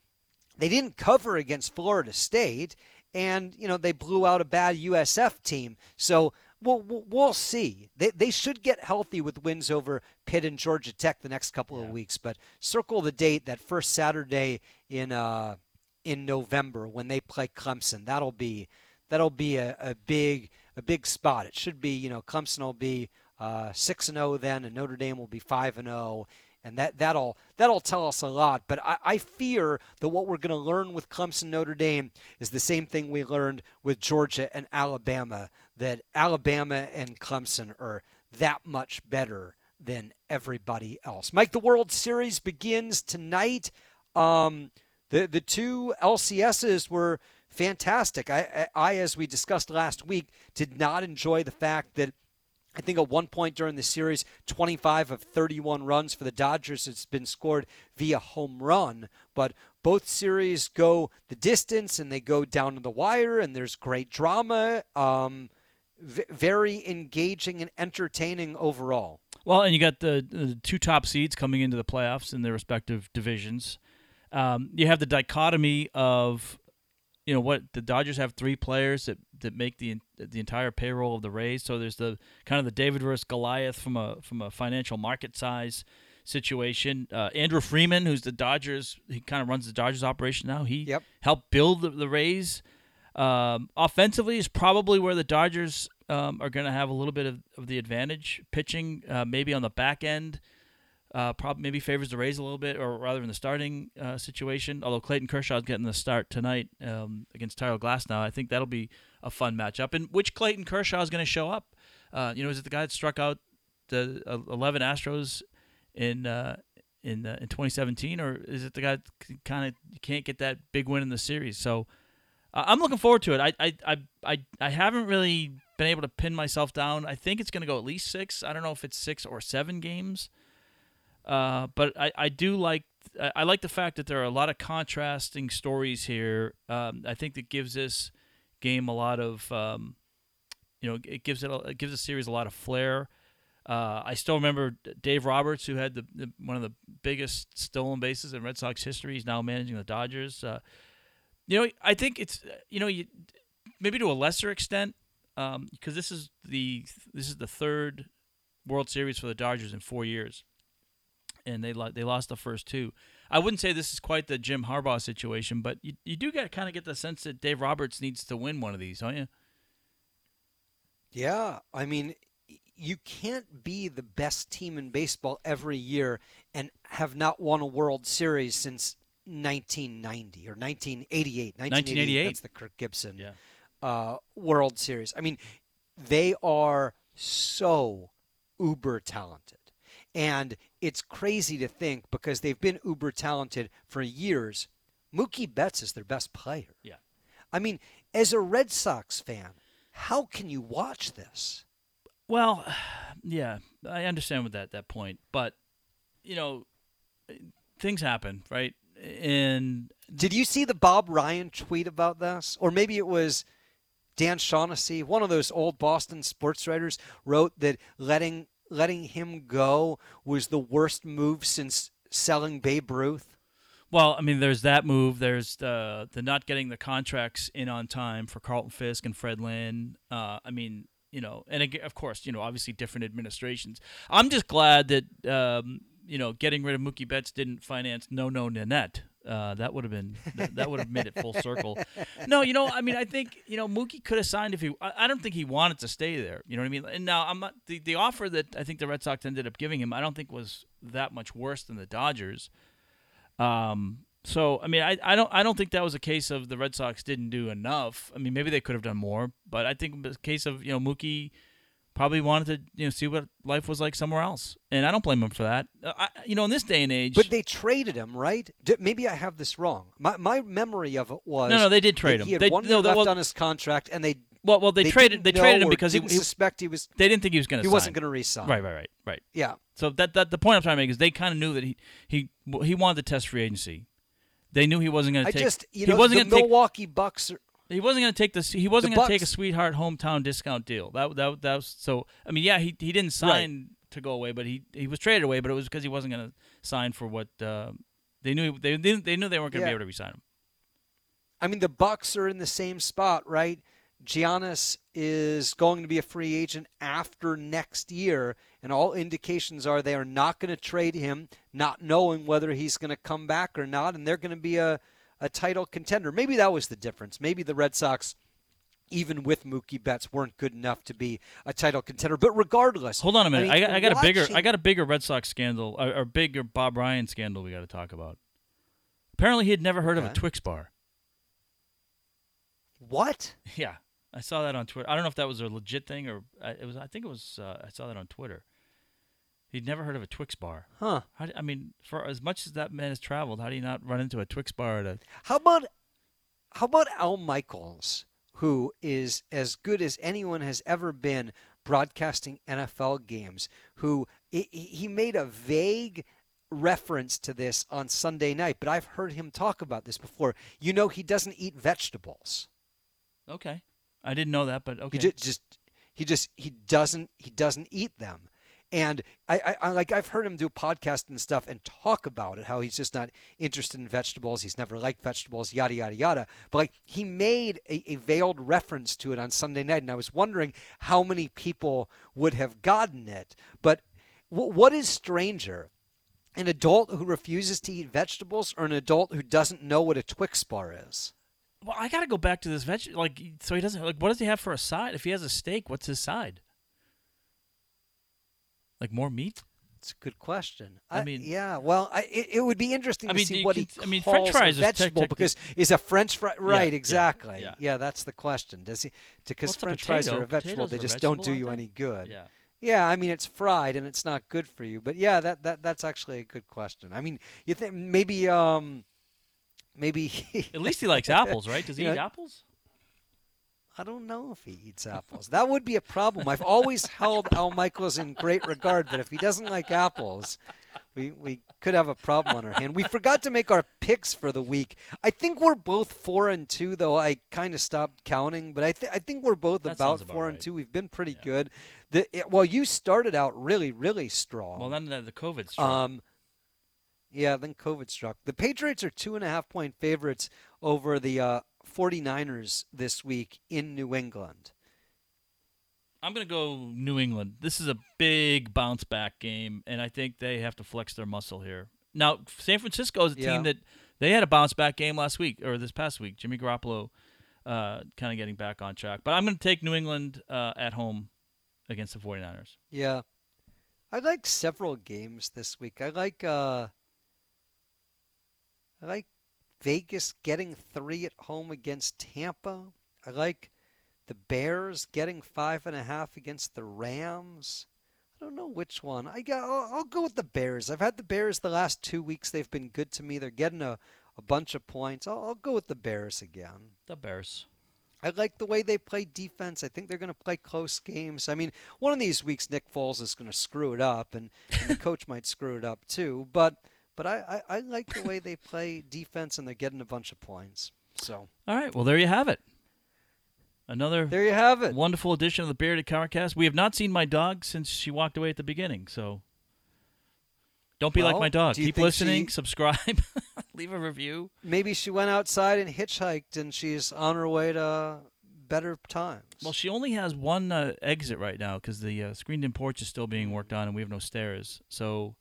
They didn't cover against Florida State. And, you know, they blew out a bad USF team. So we'll, we'll see. They, they should get healthy with wins over Pitt and Georgia Tech the next couple yeah. of weeks. But circle the date, that first Saturday in, uh, in November when they play Clemson. That'll be that'll be a, a big a big spot. It should be you know Clemson will be uh, six and zero oh then, and Notre Dame will be five and zero, oh, and that that'll that'll tell us a lot. But I, I fear that what we're going to learn with Clemson Notre Dame is the same thing we learned with Georgia and Alabama. That Alabama and Clemson are that much better than everybody else. Mike, the World Series begins tonight. Um, the the two LCSs were fantastic. I, I, as we discussed last week, did not enjoy the fact that I think at one point during the series, 25 of 31 runs for the Dodgers has been scored via home run. But both series go the distance and they go down to the wire, and there's great drama. Um, v- very engaging and entertaining overall. Well, and you got the, the two top seeds coming into the playoffs in their respective divisions. Um, you have the dichotomy of, you know, what the Dodgers have three players that, that make the the entire payroll of the Rays. So there's the kind of the David versus Goliath from a from a financial market size situation. Uh, Andrew Friedman, who's the Dodgers, he kind of runs the Dodgers operation now. He Yep. helped build the, the Rays. Um, offensively is probably where the Dodgers um, are going to have a little bit of, of the advantage. Pitching, uh, maybe on the back end, uh, probably maybe favors the Rays a little bit, or rather in the starting uh, situation. Although Clayton Kershaw's getting the start tonight um, against Tyler Glasnow, I think that'll be a fun matchup. And which Clayton Kershaw is going to show up? Uh, you know, is it the guy that struck out the uh, 11 Astros in uh, in uh, in 2017, or is it the guy that kind of can't get that big win in the series? So I'm looking forward to it. I, I I I I haven't really been able to pin myself down. I think it's going to go at least six. I don't know if it's six or seven games. Uh, but I, I do like I like the fact that there are a lot of contrasting stories here. Um, I think that gives this game a lot of um, you know it gives it, a, it gives the series a lot of flair. Uh, I still remember Dave Roberts, who had the, the one of the biggest stolen bases in Red Sox history. He's now managing the Dodgers. Uh, you know, I think it's you know you maybe to a lesser extent because this is the this is the third World Series for the Dodgers in four years, and they lo- they lost the first two. I wouldn't say this is quite the Jim Harbaugh situation, but you you do get kind of get the sense that Dave Roberts needs to win one of these, don't you? Yeah, I mean, you can't be the best team in baseball every year and have not won a World Series since 1990 or 1988. 1988. That's the Kirk Gibson Yeah. uh, World Series. I mean, they are so uber talented. And it's crazy to think because they've been uber talented for years. Mookie Betts is their best player. Yeah. I mean, as a Red Sox fan, how can you watch this? Well, yeah, I understand with that that point, but you know, things happen, right? And Did you see the Bob Ryan tweet about this? Or maybe it was Dan Shaughnessy, one of those old Boston sports writers, wrote that letting letting him go was the worst move since selling Babe Ruth. well, I mean, there's that move. There's the the not getting the contracts in on time for Carlton Fisk and Fred Lynn. Uh, I mean, you know, and ag- of course, you know, obviously different administrations. I'm just glad that um, you know getting rid of Mookie Betts didn't finance No No Nanette. Uh, that would have been that, that would have made it full circle. No, you know, I mean, I think you know Mookie could have signed if he. I, I don't think he wanted to stay there. You know what I mean? And now I'm not the the offer that I think the Red Sox ended up giving him. I don't think was that much worse than the Dodgers. Um, so I mean, I, I don't I don't think that was a case of the Red Sox didn't do enough. I mean, maybe they could have done more, but I think a case of you know Mookie probably wanted to you know see what life was like somewhere else, and I don't blame him for that. Uh, I, you know, in this day and age, But they traded him, right? D- maybe I have this wrong. My, my memory of it was no, no, they did trade him. He had They, one no, year they- left well, on his contract, and they well, well, they, traded they traded him because he, he suspect he was they didn't think he was going to. he wasn't going to resign. Right, right, right, right. Yeah. So that that the point I'm trying to make is they kind of knew that he he he wanted to test free agency. They knew he wasn't going to take. just you he know wasn't the to take. Milwaukee Bucks are, He wasn't going to take this. He wasn't going to take a sweetheart hometown discount deal. That that that was so. I mean, yeah, he he didn't sign to go away, but he he was traded away. But it was because he wasn't going to sign for what uh, they knew. They they, they knew they weren't going to Yeah. be able to resign him. I mean, the Bucks are in the same spot, right? Giannis is going to be a free agent after next year, and all indications are they are not going to trade him, not knowing whether he's going to come back or not, and they're going to be a, a title contender. Maybe that was the difference. Maybe the Red Sox, even with Mookie Betts, weren't good enough to be a title contender. But regardless, Hold on a minute. I, mean, got, I got a bigger I got a bigger Red Sox scandal or, or bigger Bob Ryan scandal we got to talk about. Apparently, he had never heard of a Twix bar. what? Yeah, I saw that on Twitter. I don't know if that was a legit thing or I, it was. I think it was. Uh, I saw that on Twitter. He'd never heard of a Twix bar. Huh? How do, I mean, for as much as that man has traveled, how do you not run into a Twix bar at a? How about how about Al Michaels, who is as good as anyone has ever been broadcasting NFL games? Who he, made a vague reference to this on Sunday night, but I've heard him talk about this before. You know, he doesn't eat vegetables. Okay, I didn't know that, but okay. He just, just he just he doesn't he doesn't eat them. And I, I, I like I've heard him do podcasts and stuff and talk about it, how he's just not interested in vegetables. He's never liked vegetables, yada yada yada. But like he made a, a veiled reference to it on Sunday night, and I was wondering how many people would have gotten it. But w- what is stranger? An adult who refuses to eat vegetables or an adult who doesn't know what a Twix bar is? well, I got to go back to this veg. Like, so he doesn't like. What does he have for a side? If he has a steak, what's his side? Like more meat? It's a good question. I mean- yeah. Well, I, it, it would be interesting I to mean, see what can- he I mean, French fries a tech- vegetable tech- because is a French fry right? yeah, exactly. yeah. Yeah. that's the question. Does he? Because Well, French fries are a vegetable. They just don't do you any good. Yeah. Yeah, I mean it's fried and it's not good for you. But yeah, that, that that's actually a good question. I mean, you think maybe um maybe At least he likes apples, right? Does he You eat know, apples? I don't know if he eats apples. That would be a problem. I've always held Al Michaels in great regard, but if he doesn't like apples, we, we could have a problem on our hand. We forgot to make our picks for the week. I think we're both four and two, though I kind of stopped counting. But I, th- I think we're both That about about four and two. We've been pretty Yeah. good. The, it, well, you started out really, really strong. Well, then the, the COVID struck. Um, yeah, then COVID struck. The Patriots are two and a half point favorites over the uh, 49ers this week in New England. I'm going to go New England. This is a big bounce back game, and I think they have to flex their muscle here. Now, San Francisco is a Yeah. team that they had a bounce back game last week or this past week. Jimmy Garoppolo uh, kind of getting back on track. But I'm going to take New England uh, at home against the 49ers. Yeah. I like several games this week. I like uh I like Vegas getting three at home against Tampa. I like the Bears getting five and a half against the Rams. I don't know which one. I got. I'll, I'll go with the Bears. I've had the Bears the last two weeks. They've been good to me. They're getting a, a bunch of points. I'll, I'll go with the Bears again. The Bears. I like the way they play defense. I think they're going to play close games. I mean, one of these weeks Nick Foles is going to screw it up, and, and the coach might screw it up too. But but I, I, I like the way they play defense, and they're getting a bunch of points. So All right. Well, there you have it. Another there you have it. wonderful edition of the Bearded Carcast. We have not seen my dog since she walked away at the beginning, so don't be like my dog. do Keep listening, she- subscribe, leave a review. Maybe she went outside and hitchhiked, and she's on her way to better times. Well, she only has one uh, exit right now because the uh, screened-in porch is still being worked on, and we have no stairs. So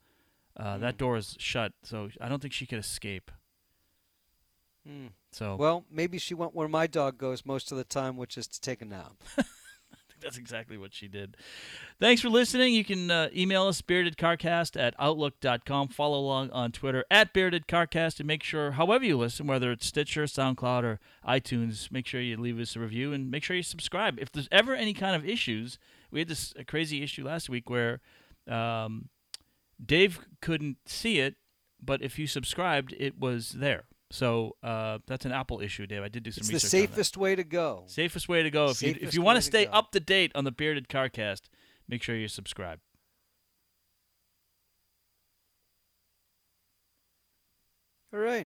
uh, that door is shut. So I don't think she could escape. Hmm. So Well, maybe she went where my dog goes most of the time, which is to take a nap. That's exactly what she did. Thanks for listening. You can uh, email us, beardedcarcast at outlook.com. Follow along on Twitter at beardedcarcast. And make sure, however you listen, whether it's Stitcher, SoundCloud, or iTunes, make sure you leave us a review and make sure you subscribe. If there's ever any kind of issues, we had this crazy issue last week where um, Dave couldn't see it, but if you subscribed, it was there. So uh, that's an Apple issue, Dave. I did do some It's the research. on that. safest way to go. Safest way to go. If you if you want to to stay go. up to date on the Bearded Carcast, make sure you subscribe. All right.